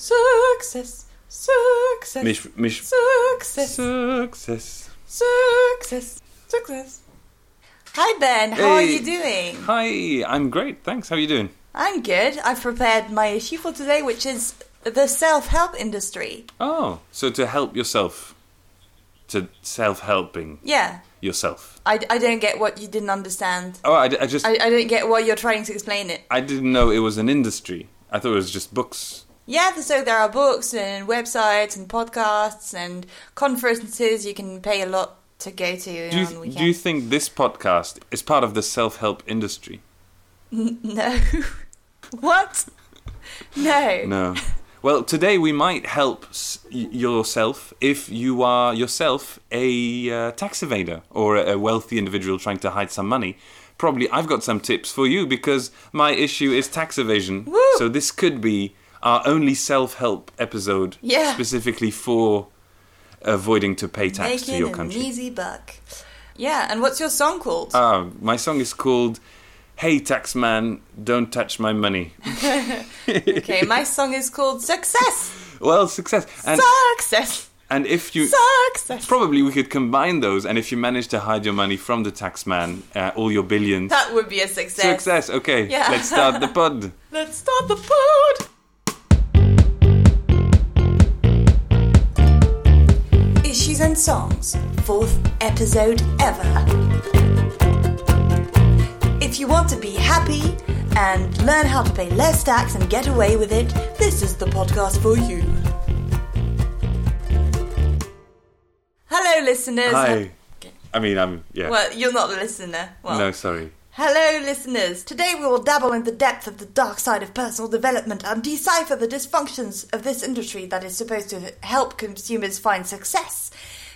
Success. Success. Mich, mich, Success. success. Success. Success. Hi Ben, how are you doing? Hi, I'm great. Thanks. How are you doing? I'm good. I've prepared my issue for today, which is the self-help industry. Oh, so to help yourself, to self-helping Yeah. yourself. I, I don't get what you didn't understand. Oh, I, I just I, I don't get what you're trying to explain it. I didn't know it was an industry. I thought it was just books. Yeah, so there are books and websites and podcasts and conferences you can pay a lot to go to Do you, do you think this podcast is part of the self-help industry? No. what? No. No. Well, today we might help s- yourself if you are yourself a uh, tax evader or a a wealthy individual trying to hide some money. Probably I've got some tips for you because my issue is tax evasion. Woo! So this could be our only self-help episode Yeah. specifically for avoiding to pay tax to Making your an country. easy buck. Yeah, and what's your song called? Ah, my song is called Hey Taxman, Don't Touch My Money. okay, my song is called Success. Well, success. And Success. and if you Success. Probably we could combine those, and if you manage to hide your money from the taxman, uh, all your billions. That would be a success. Success. Okay, Yeah. let's start the pod. Let's start the pod. And Songs, fourth episode ever. If you want to be happy and learn how to pay less tax and get away with it, this is the podcast for you. Hello, listeners. Hi. I mean, I'm yeah. Well, you're not a listener. Well, no, sorry. Hello, listeners. Today we will dabble in the depth of the dark side of personal development and decipher the dysfunctions of this industry that is supposed to help consumers find success.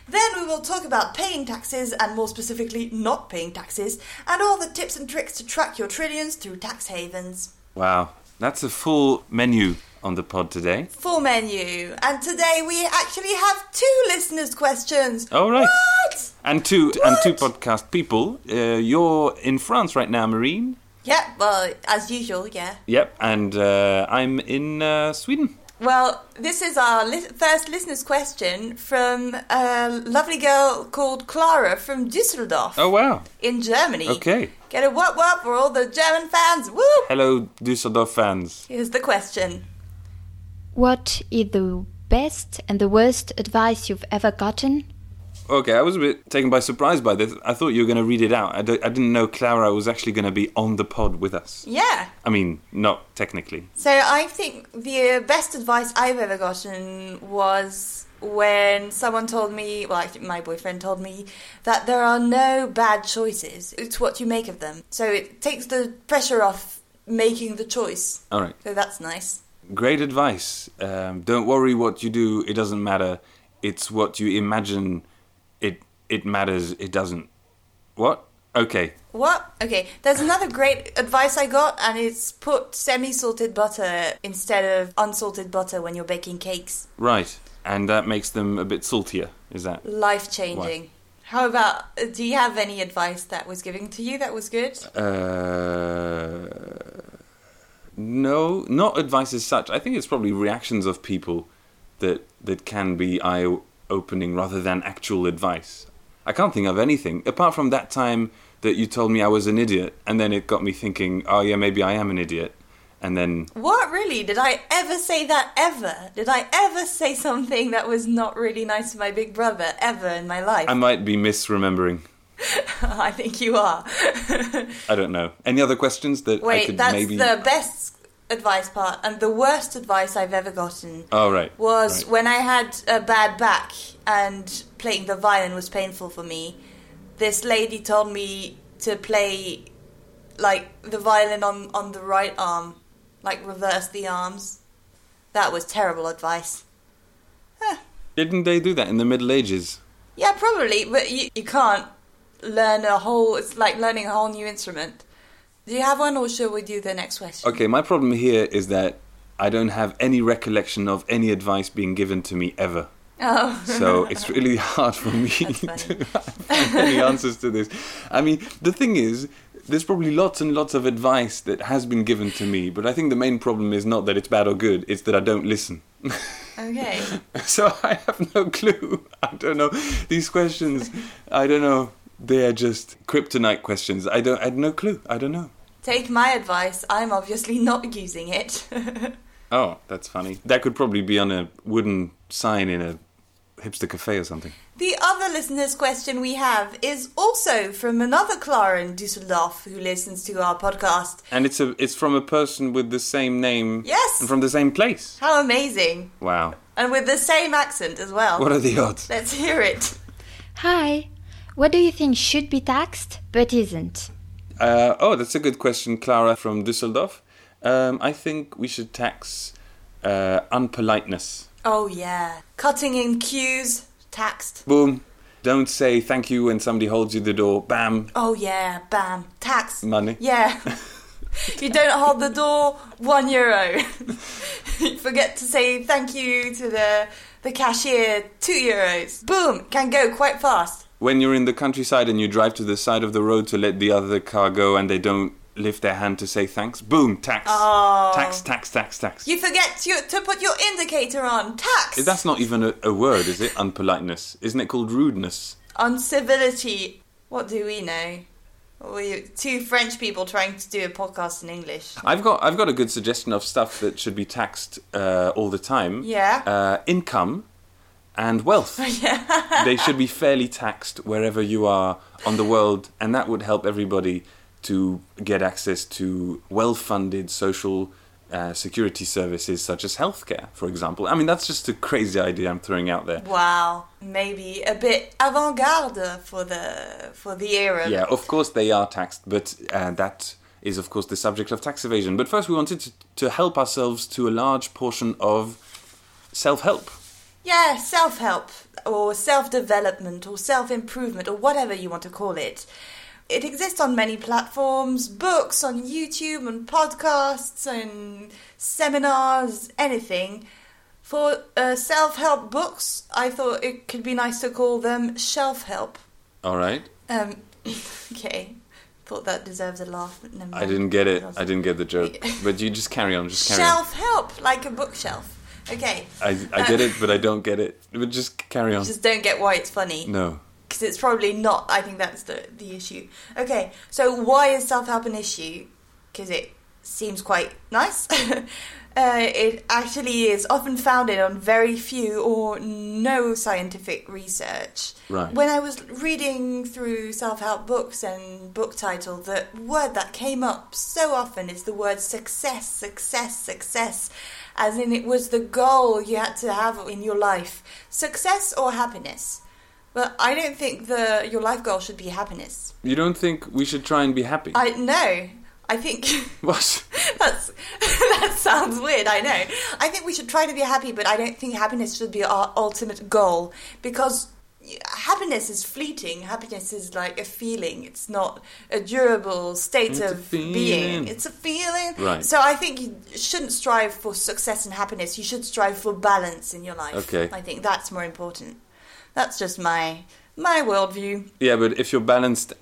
Then we will talk about paying taxes and more specifically not paying taxes and all the tips and tricks to track your trillions through tax havens. Wow, that's a full menu on the pod today. Full menu. And today we actually have two listeners' questions. All right. What? And two and two podcast people. Uh, you're in France right now, Marine. Yeah, well, as usual, yeah. Yep, and uh, I'm in uh, Sweden. Well, this is our li- first listener's question from a lovely girl called Clara from Düsseldorf Oh wow. in Germany. Okay. Get a whoop whoop for all the German fans. Woo! Hello, Düsseldorf fans. Here's the question. What is the best and the worst advice you've ever gotten? Okay, I was a bit taken by surprise by this. I thought you were going to read it out. I, d- I didn't know Clara was actually going to be on the pod with us. Yeah. I mean, not technically. So I think the best advice I've ever gotten was when someone told me, well, actually my boyfriend told me, that there are no bad choices. It's what you make of them. So it takes the pressure off making the choice. All right. So that's nice. Great advice. Um, don't worry what you do. It doesn't matter. It's what you imagine. It it matters. It doesn't. What? Okay. What? Okay, there's another great advice I got, and it's put semi salted butter instead of unsalted butter when you're baking cakes. Right. And that makes them a bit saltier. Is that? Life changing. How about, uh, do you have any advice that was given to you that was good? Uh, no, not advice as such. I think it's probably reactions of people that that can be eye opening rather than actual advice. I can't think of anything apart from that time that you told me I was an idiot, and then it got me thinking, oh yeah, maybe I am an idiot, and then What really? Did I ever say that ever? Did I ever say something that was not really nice to my big brother ever in my life? I might be misremembering. I think you are. I don't know. Any other questions that I Wait, could that's maybe? the best advice part, and the worst advice I've ever gotten. Oh right. was right. when I had a bad back and playing the violin was painful for me. This lady told me to play like the violin on on the right arm, like reverse the arms. That was terrible advice. Huh. Didn't they do that in the Middle Ages? Yeah, probably, but you, you can't learn a whole. It's like learning a whole new instrument. Do you have one, or shall we do the next question? Okay, my problem here is that I don't have any recollection of any advice being given to me ever. Oh, So it's really hard for me to find any answers to this. I mean, the thing is, there's probably lots and lots of advice that has been given to me, but I think the main problem is not that it's bad or good, it's that I don't listen. Okay. So I have no clue. I don't know these questions. I don't know. They are just kryptonite questions. I don't. I had no clue. I don't know. Take my advice. I'm obviously not using it. Oh, that's funny. That could probably be on a wooden sign in a hipster cafe or something. the other listener's question we have is also from another Clara in Dusseldorf who listens to our podcast. And it's a. It's from a person with the same name. Yes. And from the same place. How amazing! Wow. And with the same accent as well. What are the odds? Let's hear it. Hi. What do you think should be taxed but isn't? Uh, oh, that's a good question, Clara from Düsseldorf. Um, I think we should tax uh, unpoliteness. Oh, yeah. Cutting in queues, taxed. Boom. Don't say thank you when somebody holds you the door. Bam. Oh, yeah, bam. Tax. Money. Yeah. you don't hold the door, one euro. you forget to say thank you to the, the cashier, two euros. Boom, can go quite fast. When you're in the countryside and you drive to the side of the road to let the other car go and they don't lift their hand to say thanks, boom, tax. Oh. Tax, tax, tax, tax. You forget to, to put your indicator on. Tax. That's not even a, a word, is it? Unpoliteness. Isn't it called rudeness? Uncivility. What do we know? We two French people trying to do a podcast in English. I've got I've got a good suggestion of stuff that should be taxed uh, all the time. Yeah. Uh, income and wealth. They should be fairly taxed wherever you are on the world, and that would help everybody to get access to well-funded social uh, security services such as healthcare, for example. I mean, that's just a crazy idea I'm throwing out there. Wow, maybe a bit avant-garde for the for the era. Yeah, of course they are taxed, but uh, that is, of course, the subject of tax evasion. But first, we wanted to, to help ourselves to a large portion of self-help. Yeah, self-help or self-development or self-improvement or whatever you want to call it. It exists on many platforms, books on YouTube and podcasts and seminars, anything. For uh, self-help books, I thought it could be nice to call them shelf-help. All right. Um, okay. Thought that deserves a laugh. I didn't get it. I didn't get the joke. But you just carry on. Just carry on. Shelf help, like a bookshelf. Okay. I, I get it, but I don't get it. But just carry on. Just don't get why it's funny. No. Because it's probably not. I think that's the, the issue. Okay, so why is self help an issue? Because it seems quite nice. uh, it actually is often founded on very few or no scientific research. Right. When I was reading through self help books and book title, the word that came up so often is the word success, success, success. As in, it was the goal you had to have in your life success or happiness. But I don't think the your life goal should be happiness. You don't think we should try and be happy? I no. I think What? that's that sounds weird. I know. I think we should try to be happy, but I don't think happiness should be our ultimate goal because happiness is fleeting. Happiness is like a feeling. It's not a durable state It's of being. It's a feeling. Right. So I think you shouldn't strive for success and happiness. You should strive for balance in your life. Okay. I think that's more important. That's just my my worldview. Yeah, but if you're balanced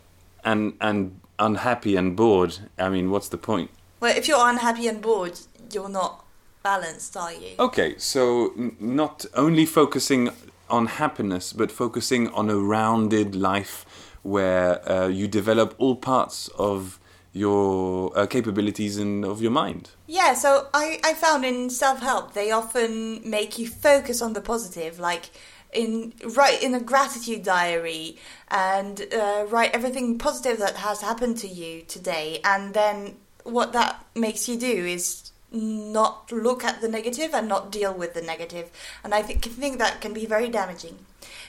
and and unhappy and bored, I mean, what's the point? Well, if you're unhappy and bored, you're not balanced, are you? Okay, so n- not only focusing on happiness, but focusing on a rounded life where uh, you develop all parts of your uh, capabilities and of your mind. Yeah, so I, I found in self help they often make you focus on the positive, like in write in a gratitude diary and uh, write everything positive that has happened to you today, and then what that makes you do is not look at the negative and not deal with the negative, and I think think that can be very damaging.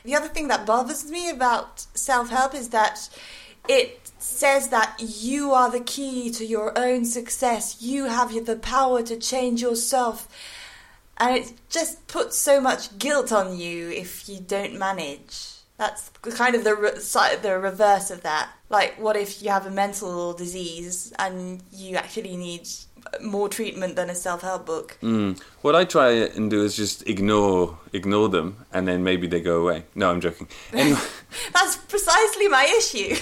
The other thing that bothers me about self help is that it says that you are the key to your own success. You have the power to change yourself. And it just puts so much guilt on you if you don't manage. That's kind of the re- the reverse of that. Like, what if you have a mental disease and you actually need more treatment than a self help book? Mm. What I try and do is just ignore ignore them, and then maybe they go away. No, I'm joking. Anyway, That's precisely my issue.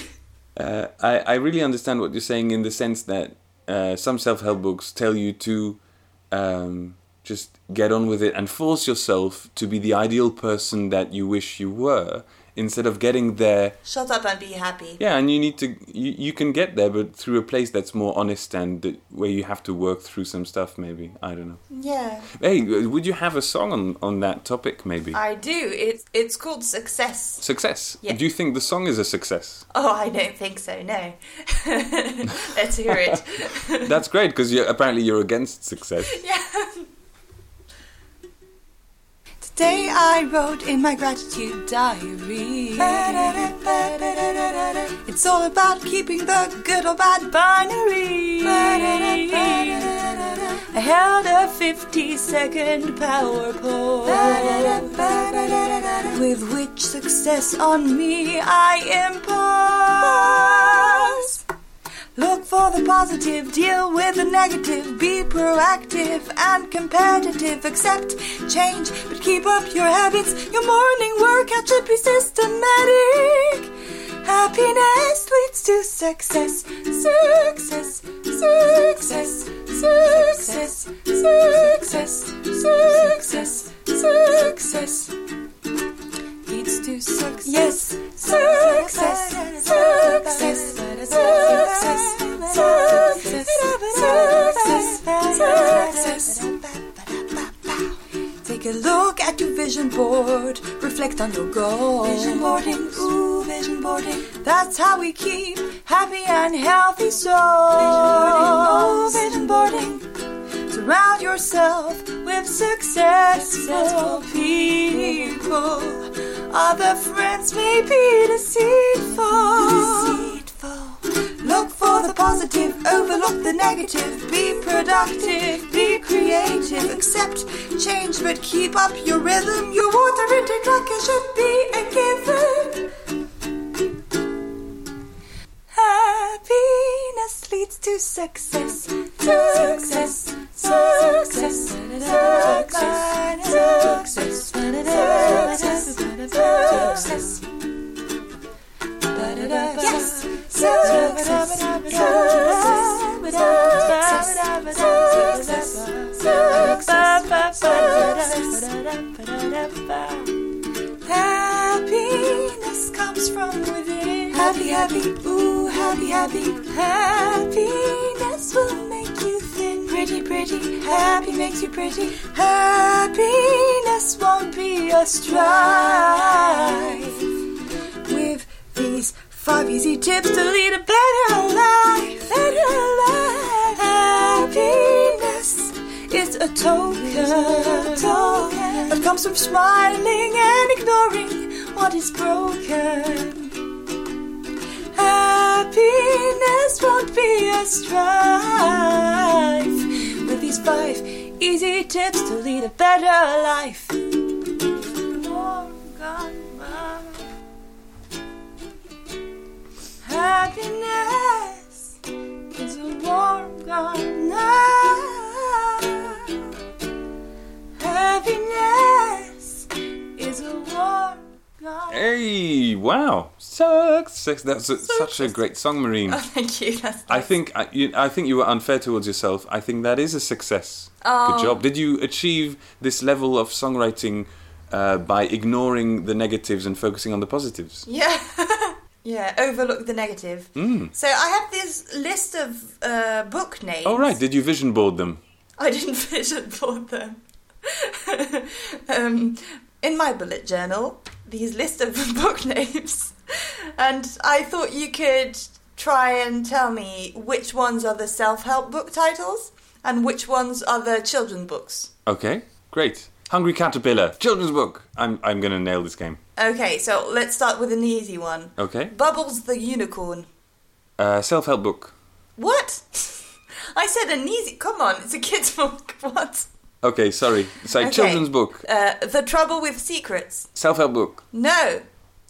uh, I I really understand what you're saying in the sense that uh, some self help books tell you to um, just get on with it and force yourself to be the ideal person that you wish you were instead of getting there Shut up and be happy. yeah and you need to you, you can get there but through a place that's more honest and where you have to work through some stuff maybe i don't know Yeah. hey would you have a song on on that topic maybe I do. It's it's called Success. success Yeah. do you think the song is a success Oh, I don't think so. No. Let's hear it. that's great because you apparently you're against success yeah. Today I wrote in my gratitude diary. It's all about keeping the good or bad binary. I held a 50 second power pole with which success on me I impose. Look for the positive, deal with the negative, be proactive and competitive. Accept change, but keep up your habits. Your morning workout should be systematic. Happiness leads to success, success, success, success, success, success, success leads to success. Yes, success, success, success, success, success, success. Take a look at your vision board. Reflect on your goals. Vision boarding, ooh, vision boarding. That's how we keep happy and healthy souls. Vision boarding. Surround yourself with successful people. Other friends may be deceitful. Look for the positive, overlook the negative. Be productive, be creative. Accept change, but keep up your rhythm. Your water intake tracker should be a given. Happiness leads to success. Success. Success. Success. Success. Happy, ooh, happy, happy. Happiness will make you thin. Pretty, pretty. Happy makes you pretty. Happiness won't be a strife. With these five easy tips to lead a better life. Better life. Happiness is a token, token that comes from smiling and ignoring what is broken. Happiness won't be a strife. With these five easy tips to lead a better life. Happiness is a warm gun. Happiness Wow, success! That's a, such a great song, Marine. Oh, thank you. That's I think I, you, I think you were unfair towards yourself. I think that is a success. Oh. Good job. Did you achieve this level of songwriting uh, by ignoring the negatives and focusing on the positives? Yeah. yeah, overlook the negative. Mm. So I have this list of uh, book names. Oh right, did you vision board them? I didn't vision board them. um, in my bullet journal, these list of book names, and I thought you could try and tell me which ones are the self-help book titles and which ones are the children books. Okay, great. Hungry Caterpillar, children's book. I'm I'm gonna nail this game. Okay, so let's start with an easy one. Okay. Bubbles the unicorn. Uh, self-help book. What? I said an easy. Come on, it's a kid's book. What? Okay, sorry. Sorry, Okay. children's book. Uh, the Trouble with Secrets. Self-help book. No,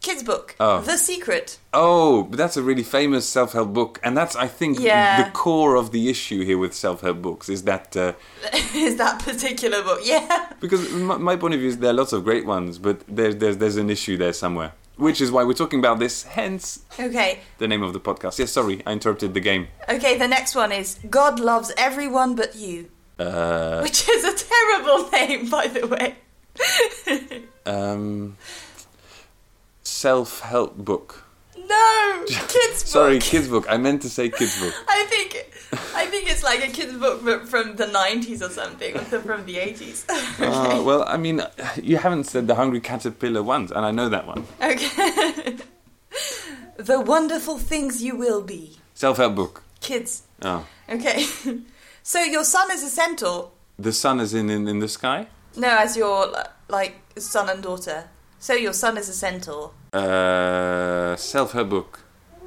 kids' book. Oh. The Secret. Oh, but that's a really famous self-help book, and that's I think Yeah. the core of the issue here with self-help books is that uh, Is that particular book? Yeah. because my, my point of view is there are lots of great ones, but there's there's there's an issue there somewhere, which is why we're talking about this. Hence Okay. the name of the podcast. Yes, sorry, I interrupted the game. Okay. The next one is God loves everyone but you. Uh, which is a terrible name, by the way. um, self-help book. no, kids book. Sorry, kids book. I meant to say kids book. I think I think it's like a kids book but from the nineties or something, or from the eighties. Uh, well, I mean, you haven't said the Hungry Caterpillar once, and I know that one. okay. the wonderful things you will be, Self-help book. kids. Oh, Okay. So your son is a centaur. the sun is in in, in the sky. No, as your like son and daughter. So your son is a centaur. Uh, self-help book.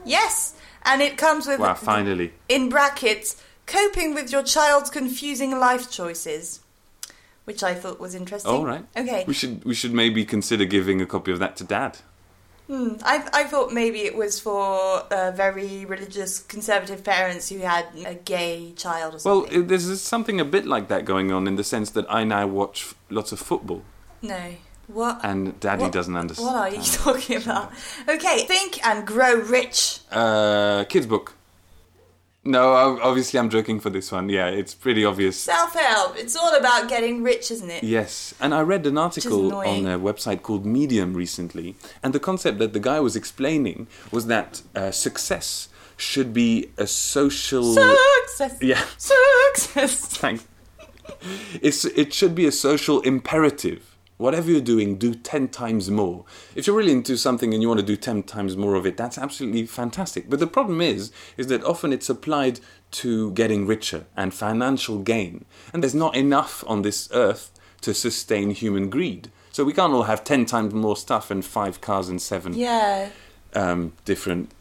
Yes, and it comes with Wow, finally. in brackets coping with your child's confusing life choices, which I thought was interesting. All right. Okay. We should we should maybe consider giving a copy of that to Dad. Hmm. I I thought maybe it was for uh, very religious conservative parents who had a gay child or Well, something. it, there's something a bit like that going on in the sense that I now watch lots of football, no. What? and Daddy What- doesn't understand. What are you talking about? Okay, think and grow rich. Uh, kids book. No, obviously I'm joking for this one. Yeah, it's pretty obvious. Self help. It's all about getting rich, isn't it? Yes, and I read an article on a website called Medium recently, and the concept that the guy was explaining was that uh, success should be a social. Success. Yeah, Success. thanks. It's it should be a social imperative. Whatever you're doing, do ten times more. If you're really into something and you want to do ten times more of it, that's absolutely fantastic. But the problem is, is that often it's applied to getting richer and financial gain, and there's not enough on this earth to sustain human greed. So we can't all have ten times more stuff and five cars and seven Yeah. um, different.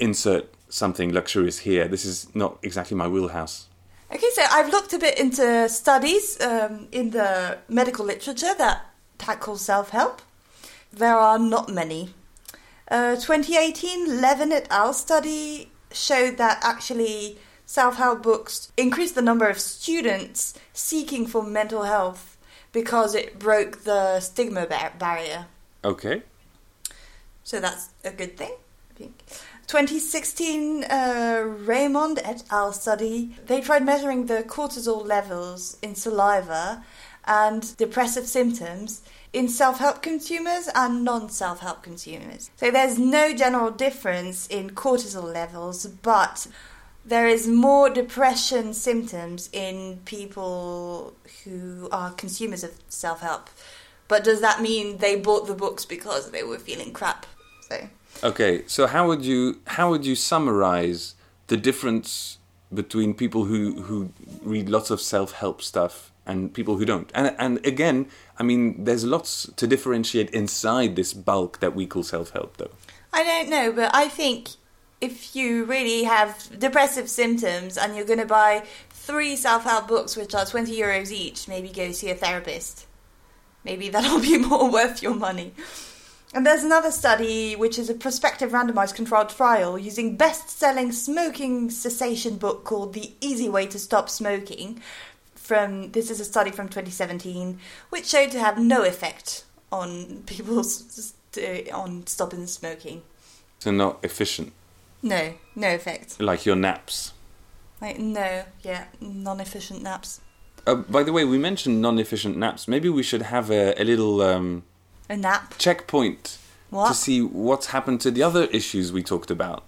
Insert something luxurious here. This is not exactly my wheelhouse. Okay, so I've looked a bit into studies um, in the medical literature that tackle self help. There are not many. A 2018 Levin et al. study showed that actually self help books increased the number of students seeking for mental health because it broke the stigma bar- barrier. Okay. So that's a good thing, I think. 2016 uh, Raymond et al. study, they tried measuring the cortisol levels in saliva and depressive symptoms in self help consumers and non self help consumers. So there's no general difference in cortisol levels, but there is more depression symptoms in people who are consumers of self help. But does that mean they bought the books because they were feeling crap? So Okay, so how would you how would you summarize the difference between people who who read lots of self help stuff and people who don't? And and again, I mean, there's lots to differentiate inside this bulk that we call self help, though. I don't know, but I think if you really have depressive symptoms and you're going to buy three self help books, which are 20 euros each, maybe go see a therapist. Maybe that'll be more worth your money. And there's another study, which is a prospective randomized controlled trial using best selling smoking cessation book called The Easy Way to Stop Smoking. From This is a study from 2017, which showed to have no effect on people's uh, on stopping smoking. So not efficient, No, no effect. like your naps. Like no, yeah, non-efficient naps. Uh, by the way, we mentioned non-efficient naps. Maybe we should have a, a little um, A nap. checkpoint What? to see what's happened to the other issues we talked about.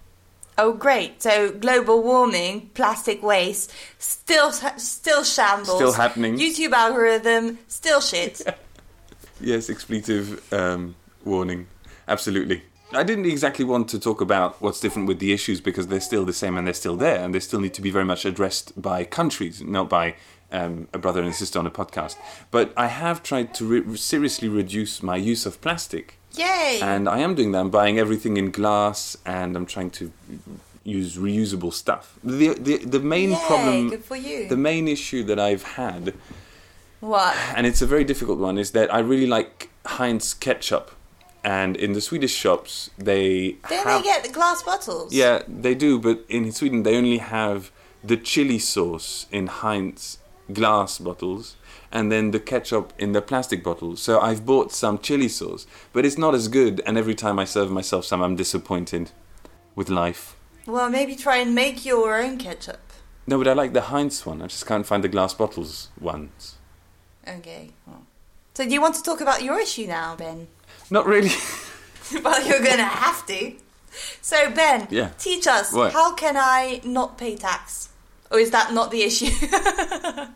Oh, great! So global warming, plastic waste, still still shambles. Still happening. YouTube algorithm, still shit. Yes, expletive um, warning. Absolutely. I didn't exactly want to talk about what's different with the issues because they're still the same and they're still there and they still need to be very much addressed by countries, not by um, a brother and a sister on a podcast. But I have tried to re- seriously reduce my use of plastic. Yay! And I am doing that. I'm buying everything in glass and I'm trying to use reusable stuff. The, the, the main Yay, problem, good for you. the main issue that I've had what? and it's a very difficult one, is that I really like Heinz ketchup. And in the Swedish shops, they Don't have. they get the glass bottles? yeah, they do, but in Sweden, they only have the chili sauce in Heinz glass bottles and then the ketchup in the plastic bottles. So I've bought some chili sauce, but it's not as good, and every time I serve myself some, I'm disappointed with life. Well, maybe try and make your own ketchup. No, but I like the Heinz one. I just can't find the glass bottles ones. Okay. Well. So do you want to talk about your issue now, Ben? Not really. well, you're gonna have to. So Ben, Yeah. teach us What? how can I not pay tax? Or is that not the issue?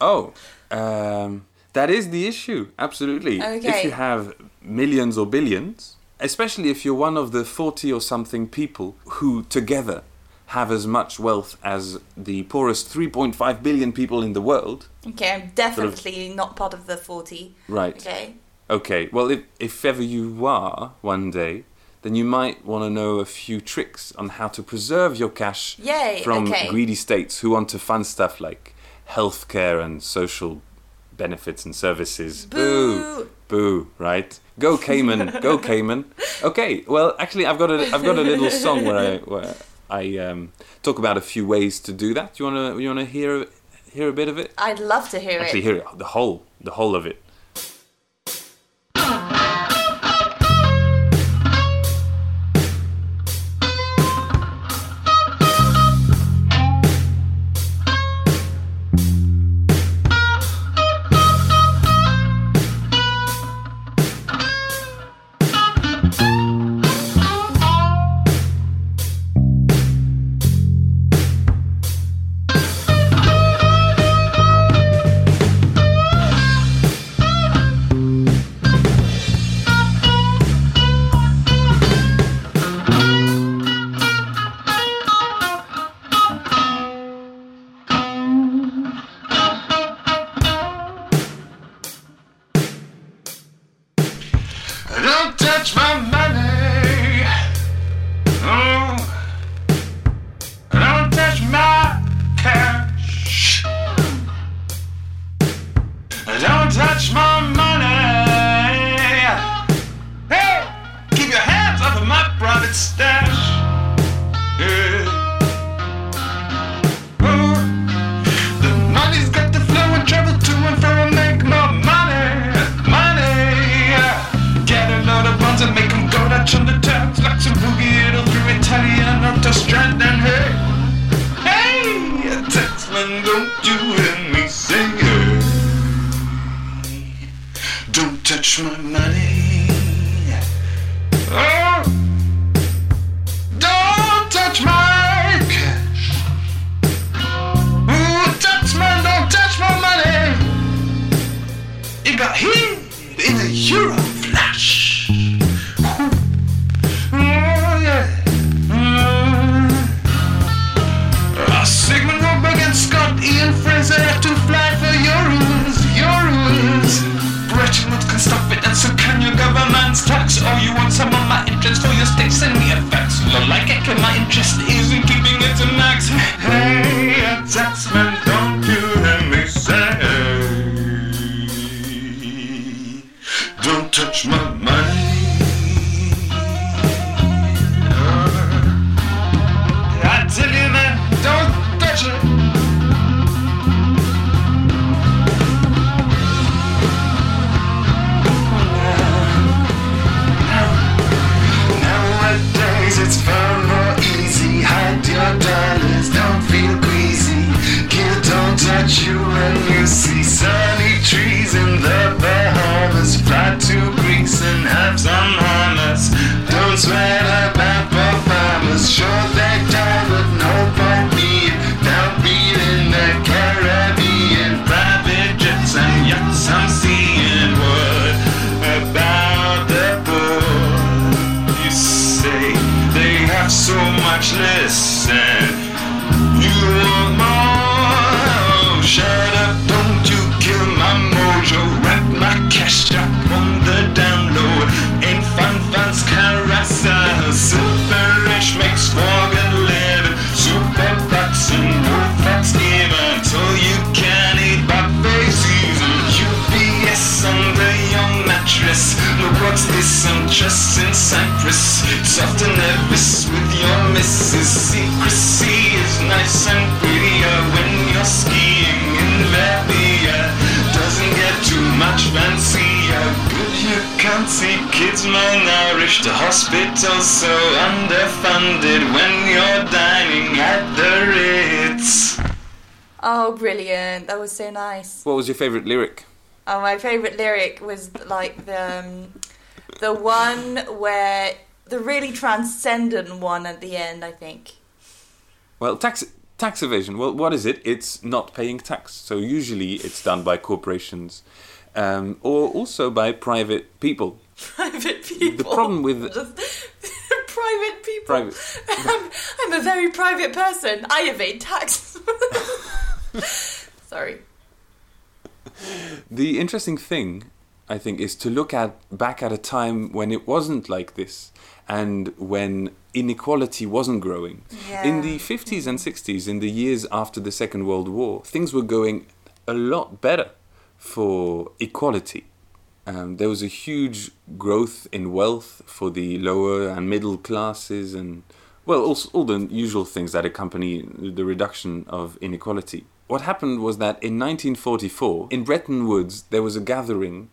Oh, um, that is the issue. Absolutely. If you have millions or billions, especially if you're one of the 40 or something people who together have as much wealth as the poorest 3.5 billion people in the world. okay, I'm definitely not part of the forty. Right. Okay. Okay. Well, if, if ever you are one day, then you might want to know a few tricks on how to preserve your cash Yay, from okay. greedy states who want to fund stuff like healthcare and social benefits and services. Boo. Boo, right? Go Cayman, go Cayman. Okay, well, actually, I've got a, I've got a little song where I, where I um, talk about a few ways to do that. You wanna, you wanna hear, hear a bit of it? I'd love to hear Actually, it. Actually, hear it, the whole, the whole of it. Don't touch my money. I tell you, man, don't touch it. Nowadays it's easy. Hide your dollars, don't feel queasy. Don't touch you when you see sunny trees in have some hummus. Don't sweat about poor farmers. Sure they die, but no being downbeat in the Caribbean. Private jets and yachts I'm seeing. What about the poor? You say they have so much less this? In Cyprus. Soft and nervous with your missus. Secrecy is nice and prettier when you're skiing in Verbier. Doesn't get too much fancier. Good You can't see kids malnourished, the hospitals so underfunded when you're dining at the Ritz. Oh, brilliant! That was so nice. What was your favorite lyric? Oh, my favorite lyric was like the um, the one where the really transcendent one at the end. I think. Well, tax tax evasion. Well, what is it? It's not paying tax. So usually it's done by corporations, um, or also by private people. Private people. The problem with private people. Private. I'm, I'm a very private person. I evade tax. Sorry. the interesting thing, I think, is to look at back at a time when it wasn't like this, and when inequality wasn't growing. In the 50s and 60s, in the years after the Second World War, things were going a lot better for equality. Um, there was a huge growth in wealth for the lower and middle classes, and well, also all the usual things that accompany the reduction of inequality. What happened was that in 1944, in Bretton Woods, there was a gathering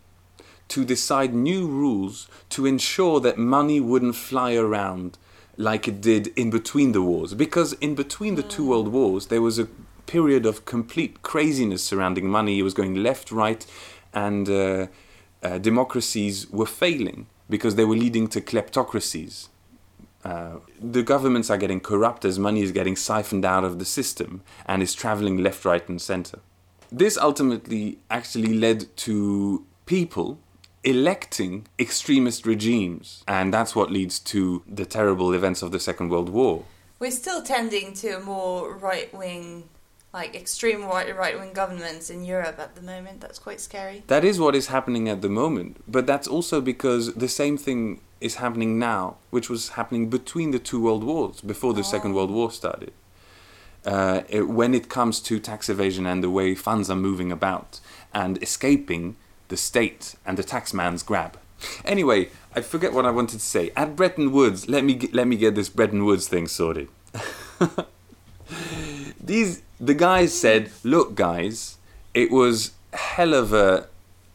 to decide new rules to ensure that money wouldn't fly around like it did in between the wars. Because in between the two world wars, there was a period of complete craziness surrounding money. It was going left, right, and uh, uh, democracies were failing because they were leading to kleptocracies. Uh, the governments are getting corrupt as money is getting siphoned out of the system and is traveling left, right, and center. This ultimately actually led to people electing extremist regimes, and that's what leads to the terrible events of the Second World War. We're still tending to a more right wing, like extreme right wing governments in Europe at the moment. That's quite scary. That is what is happening at the moment, but that's also because the same thing is happening now, which was happening between the two world wars, before the Second World War started. Uh, it- when it comes to tax evasion and the way funds are moving about and escaping the state and the taxman's grab. Anyway, I forget what I wanted to say. At Bretton Woods, let me get, let me get this Bretton Woods thing sorted. These the guys said, "Look, guys, it was hell of a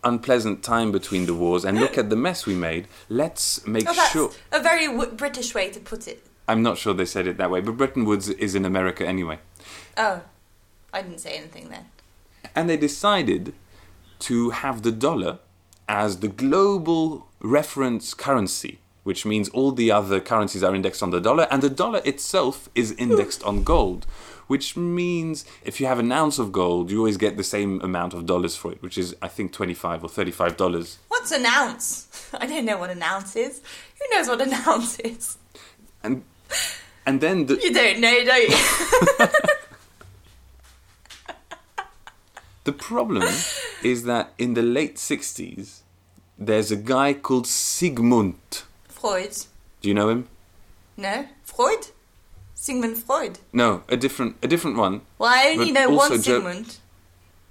unpleasant time between the wars, and look at the mess we made. Let's make Oh, that's sure." a very w- British way to put it. I'm not sure they said it that way, but Bretton Woods is in America anyway. Oh, I didn't say anything then. And they decided to have the dollar as the global reference currency, which means all the other currencies are indexed on the dollar, and the dollar itself is indexed on gold, which means if you have an ounce of gold, you always get the same amount of dollars for it, which is, I think, 25 or 35 dollars. What's an ounce? I don't know what an ounce is. Who knows what an ounce is? And, and then the, You don't know, don't you? The problem is that in the late 60s, there's a guy called Sigmund. Freud. Do you know him? No? Freud? Sigmund Freud. No, a different a different one. Well, I only know one Sigmund.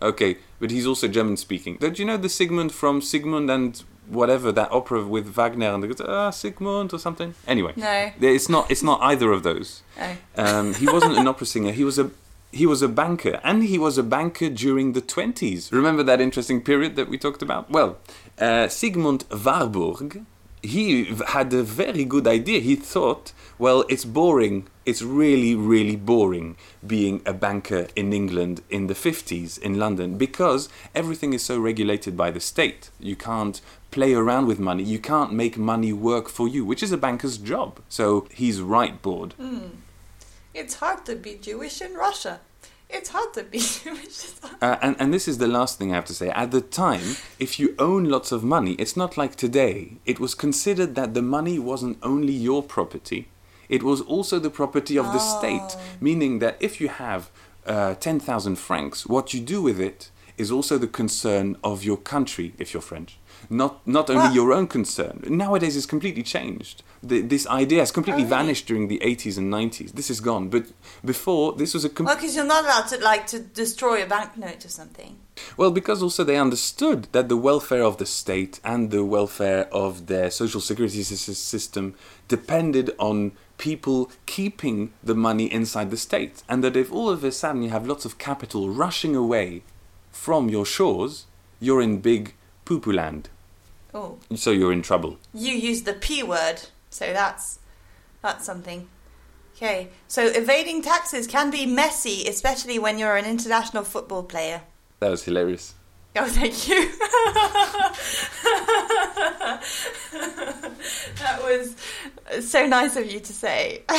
Okay, but he's also German speaking. Don't you know the Sigmund from Sigmund and whatever that opera with Wagner and the ah Sigmund or something? Anyway, No. it's not it's not either of those. Oh. Um, he wasn't an opera singer. He was a he was a banker, and he was a banker during the twenties. Remember that interesting period that we talked about? Well, uh, Siegmund Warburg, he had a very good idea. He thought, well, it's boring. It's really, really boring being a banker in England in the 50s in London because everything is so regulated by the state. You can't play around with money. You can't make money work for you, which is a banker's job. So he's right bored. It's hard to be Jewish in Russia. It's hard to be Jewish. Uh, and, and this is the last thing I have to say. At the time, if you own lots of money, it's not like today. It was considered that the money wasn't only your property, it was also the property of the state. Meaning that if you have uh, 10,000 francs, what you do with it is also the concern of your country, if you're French. Not, not only Well- your own concern. Nowadays, it's completely changed. The, this idea has completely Oh, really? vanished during the 80s and 90s. This is gone. But before, this was a com- well, because you're not allowed to like to destroy a banknote or something. Well, because also they understood that the welfare of the state and the welfare of their social security system depended on people keeping the money inside the state. And that if all of a sudden you have lots of capital rushing away from your shores, you're in big poo poo land. Oh, So you're in trouble. you use the P word, so that's that's something. Okay, so evading taxes can be messy, especially when you're an international football player. That was hilarious. Oh, thank you. that was so nice of you to say.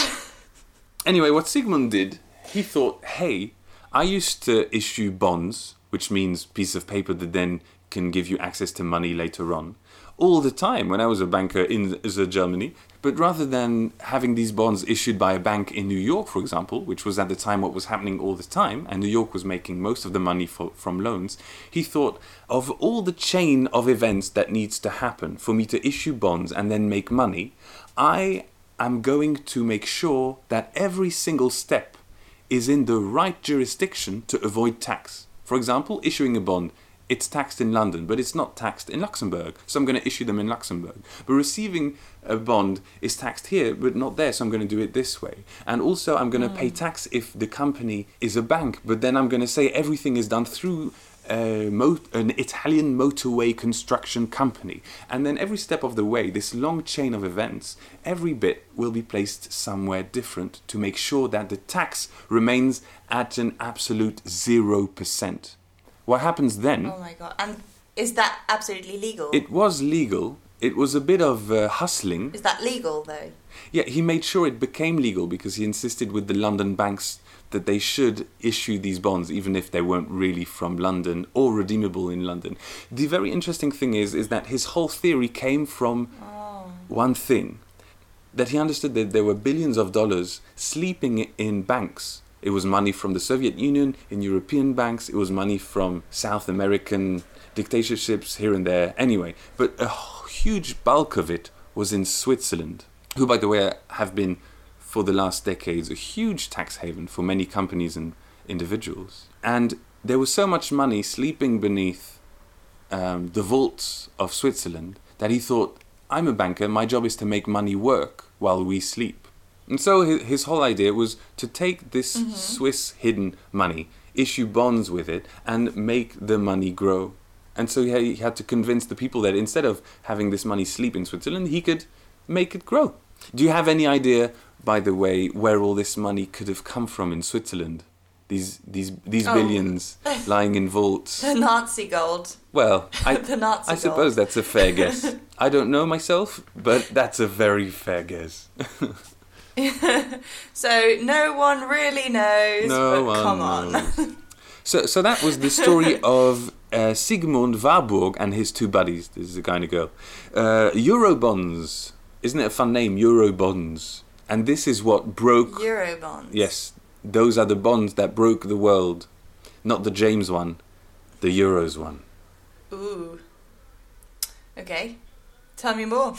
Anyway, what Sigmund did, he thought, hey, I used to issue bonds, which means piece of paper that then can give you access to money later on, all the time when I was a banker in the Germany. But rather than having these bonds issued by a bank in New York, for example, which was at the time what was happening all the time, and New York was making most of the money for, from loans, he thought of all the chain of events that needs to happen for me to issue bonds and then make money, I am going to make sure that every single step is in the right jurisdiction to avoid tax. For example, issuing a bond, it's taxed in London, but it's not taxed in Luxembourg, so I'm going to issue them in Luxembourg. But receiving a bond is taxed here, but not there, so I'm going to do it this way. And also, I'm going to pay mm. tax if the company is a bank, but then I'm going to say everything is done through a mo- an Italian motorway construction company. And then every step of the way, this long chain of events, every bit will be placed somewhere different to make sure that the tax remains at an absolute 0%. What happens then? oh my god! And is that absolutely legal? It was legal. It was a bit of uh, hustling. is that legal though? Yeah, he made sure it became legal because he insisted with the London banks that they should issue these bonds even if they weren't really from London or redeemable in London. The very interesting thing is is that his whole theory came from one thing that he understood that there were billions of dollars sleeping in banks. It was money from the Soviet Union in European banks, it was money from South American dictatorships here and there. Anyway, but a huge bulk of it was in Switzerland, who, by the way, have been for the last decades a huge tax haven for many companies and individuals. And there was so much money sleeping beneath um, the vaults of Switzerland that he thought, I'm a banker, my job is to make money work while we sleep. And so his, his whole idea was to take this mm-hmm. Swiss hidden money, issue bonds with it, and make the money grow. And so he had, to convince the people that instead of having this money sleep in Switzerland, he could make it grow. Do you have any idea, by the way, where all this money could have come from in Switzerland? These these these Oh. billions lying in vaults. The Nazi gold. Well, I, The Nazi I suppose gold. that's a fair guess. I don't know myself, but that's a very fair guess. So no one really knows. No but one come on. knows. So, so that was the story of uh, Siegmund Warburg and his two buddies. This is a kind of girl. Uh, Eurobonds. Isn't it a fun name? Eurobonds. And this is what broke. Eurobonds. Yes, those are the bonds that broke the world. Not the James one, the Euros one. Ooh. Okay. Tell me more.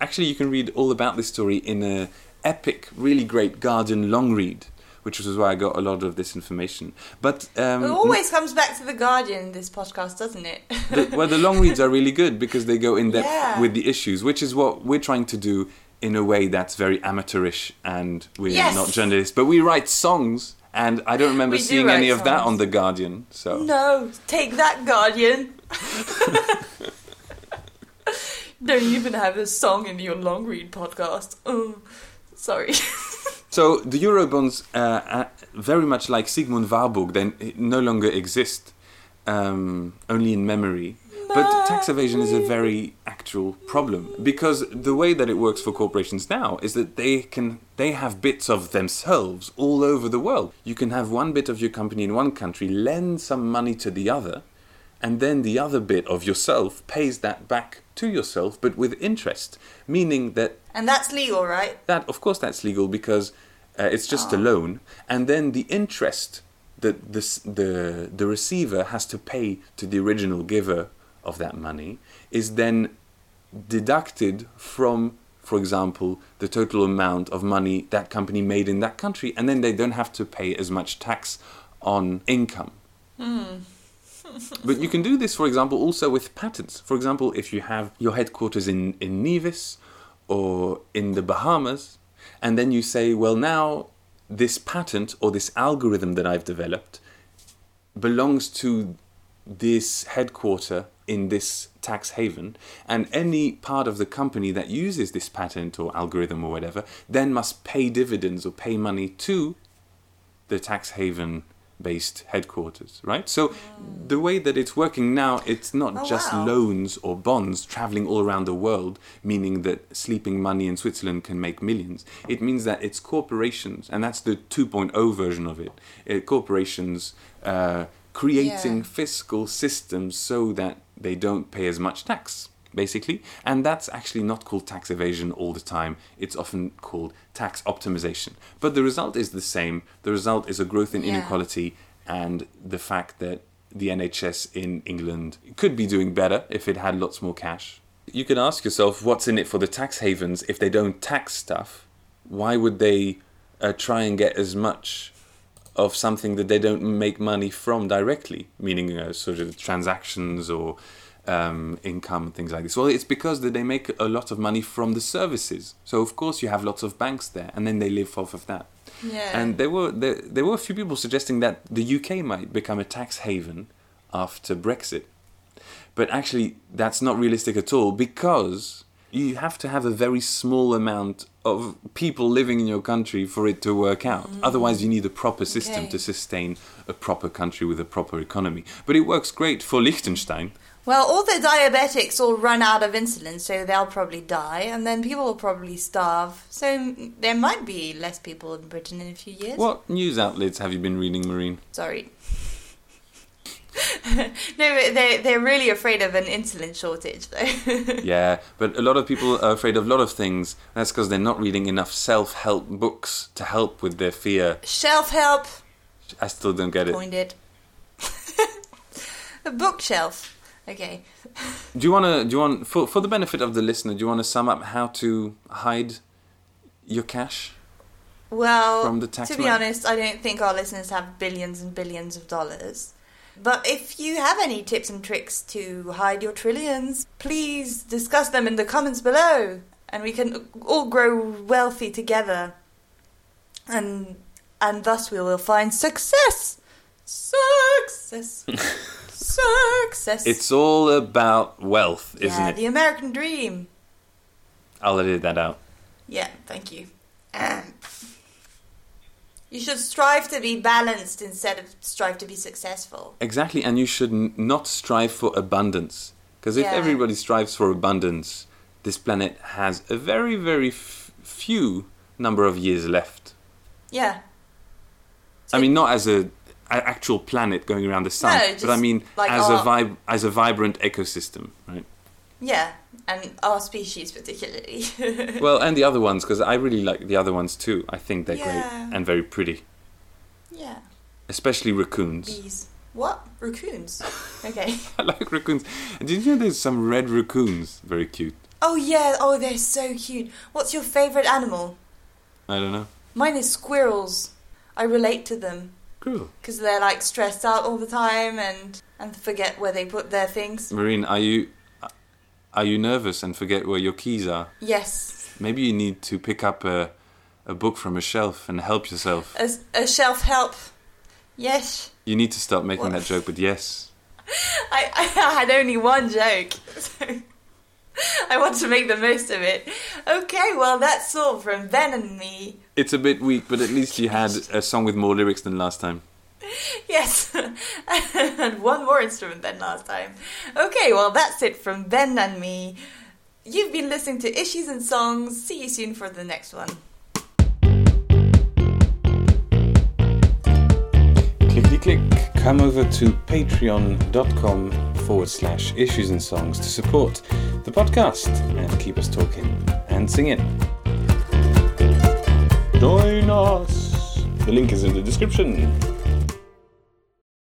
Actually, you can read all about this story in a epic, really great Guardian long read, which was why I got a lot of this information. But um, It always comes back to the Guardian. This podcast, doesn't it? the, well, the long reads are really good because they go in depth Yeah. with the issues, which is what we're trying to do in a way that's very amateurish and we're Yes. not journalists, but we write songs. And I don't remember We do seeing any write of that on the Guardian. So no, take that, Guardian. Don't even have a song in your long read podcast. Oh, sorry. So the Eurobonds, uh, uh, very much like Siegmund Warburg, then no longer exist, um, only in memory. But tax evasion is a very actual problem because the way that it works for corporations now is that they can they have bits of themselves all over the world. You can have one bit of your company in one country lend some money to the other, and then the other bit of yourself pays that back to yourself, but with interest, meaning that and that's legal, right? that of course that's legal because uh, it's just a loan and then the interest that this, the the receiver has to pay to the original giver of that money is then deducted from for example the total amount of money that company made in that country and then they don't have to pay as much tax on income but you can do this, for example, also with patents. For example, if you have your headquarters in, in Nevis or in the Bahamas, and then you say, well, now this patent or this algorithm that I've developed belongs to this headquarter in this tax haven, and any part of the company that uses this patent or algorithm or whatever then must pay dividends or pay money to the tax haven based headquarters, right? So the way that it's working now, it's not Oh, just wow. loans or bonds traveling all around the world, meaning that sleeping money in Switzerland can make millions. It means that it's corporations, and that's the 2.0 version of it. Uh, corporations uh, creating Yeah. fiscal systems so that they don't pay as much tax, basically. And that's actually not called tax evasion all the time. It's often called tax optimization. But the result is the same. The result is a growth in Yeah. inequality and the fact that the NHS in England could be doing better if it had lots more cash. You can ask yourself what's in it for the tax havens if they don't tax stuff? Why would they uh, try and get as much of something that they don't make money from directly, meaning uh, sort of transactions or um, income and things like this. Well, it's because that they make a lot of money from the services. So of course you have lots of banks there, and then they live off of that. Yeah. And there were there, there were a few people suggesting that the UK might become a tax haven after Brexit, but actually that's not realistic at all because you have to have a very small amount of people living in your country for it to work out. Otherwise, you need a proper system Okay. to sustain a proper country with a proper economy. But it works great for Liechtenstein. Well, all the diabetics all run out of insulin, so they'll probably die, and then people will probably starve. So there might be less people in Britain in a few years. What news outlets have you been reading, Marine? Sorry. no, they're, they're really afraid of an insulin shortage, though. Yeah, but a lot of people are afraid of a lot of things. That's because they're not reading enough self help books to help with their fear. Shelf help. I still don't get it. Coined it. a bookshelf. Okay. Do you want to? Do you want for for the benefit of the listener? Do you want to sum up how to hide your cash? Well, From the tax to be man. honest, I don't think our listeners have billions and billions of dollars. But if you have any tips and tricks to hide your trillions, please discuss them in the comments below, and we can all grow wealthy together. And and thus we will find success. Success. success. It's all about wealth, isn't yeah, it? the American dream. I'll edit that out. Yeah, thank you. Um, you should strive to be balanced instead of strive to be successful. Exactly, and you should n- not strive for abundance. Because if Yeah. everybody strives for abundance, this planet has a very, very f- few number of years left. Yeah. I mean, not as a actual planet going around the sun, No, but I mean like as a vib- as a vibrant ecosystem, right? Yeah, and our species particularly. Well, and the other ones, because I really like the other ones too. I think they're Yeah. great and very pretty, yeah, especially raccoons. bees. What? Raccoons. Okay. I like raccoons. Did you know there's some red raccoons? Very cute. Oh yeah, oh they're so cute. What's your favourite animal? I don't know. Mine is squirrels. I relate to them Cool. because they're like stressed out all the time and and forget where they put their things. Marine, are you are you nervous and forget where your keys are? Yes, Maybe you need to pick up a a book from a shelf and help yourself. a, a shelf help. Yes. You need to stop making What? that joke, but yes. I, I had only one joke. So I want to make the most of it. Okay, well, that's all from Ben and me. It's a bit weak, but at least you had a song with more lyrics than last time. Yes, and one more instrument than last time. Okay, well, that's it from Ben and me. You've been listening to Issues and Songs. See you soon for the next one. Clickety click. Come over to patreon.com forward slash issues and songs to support the podcast and keep us talking and singing. Join us. The link is in the description.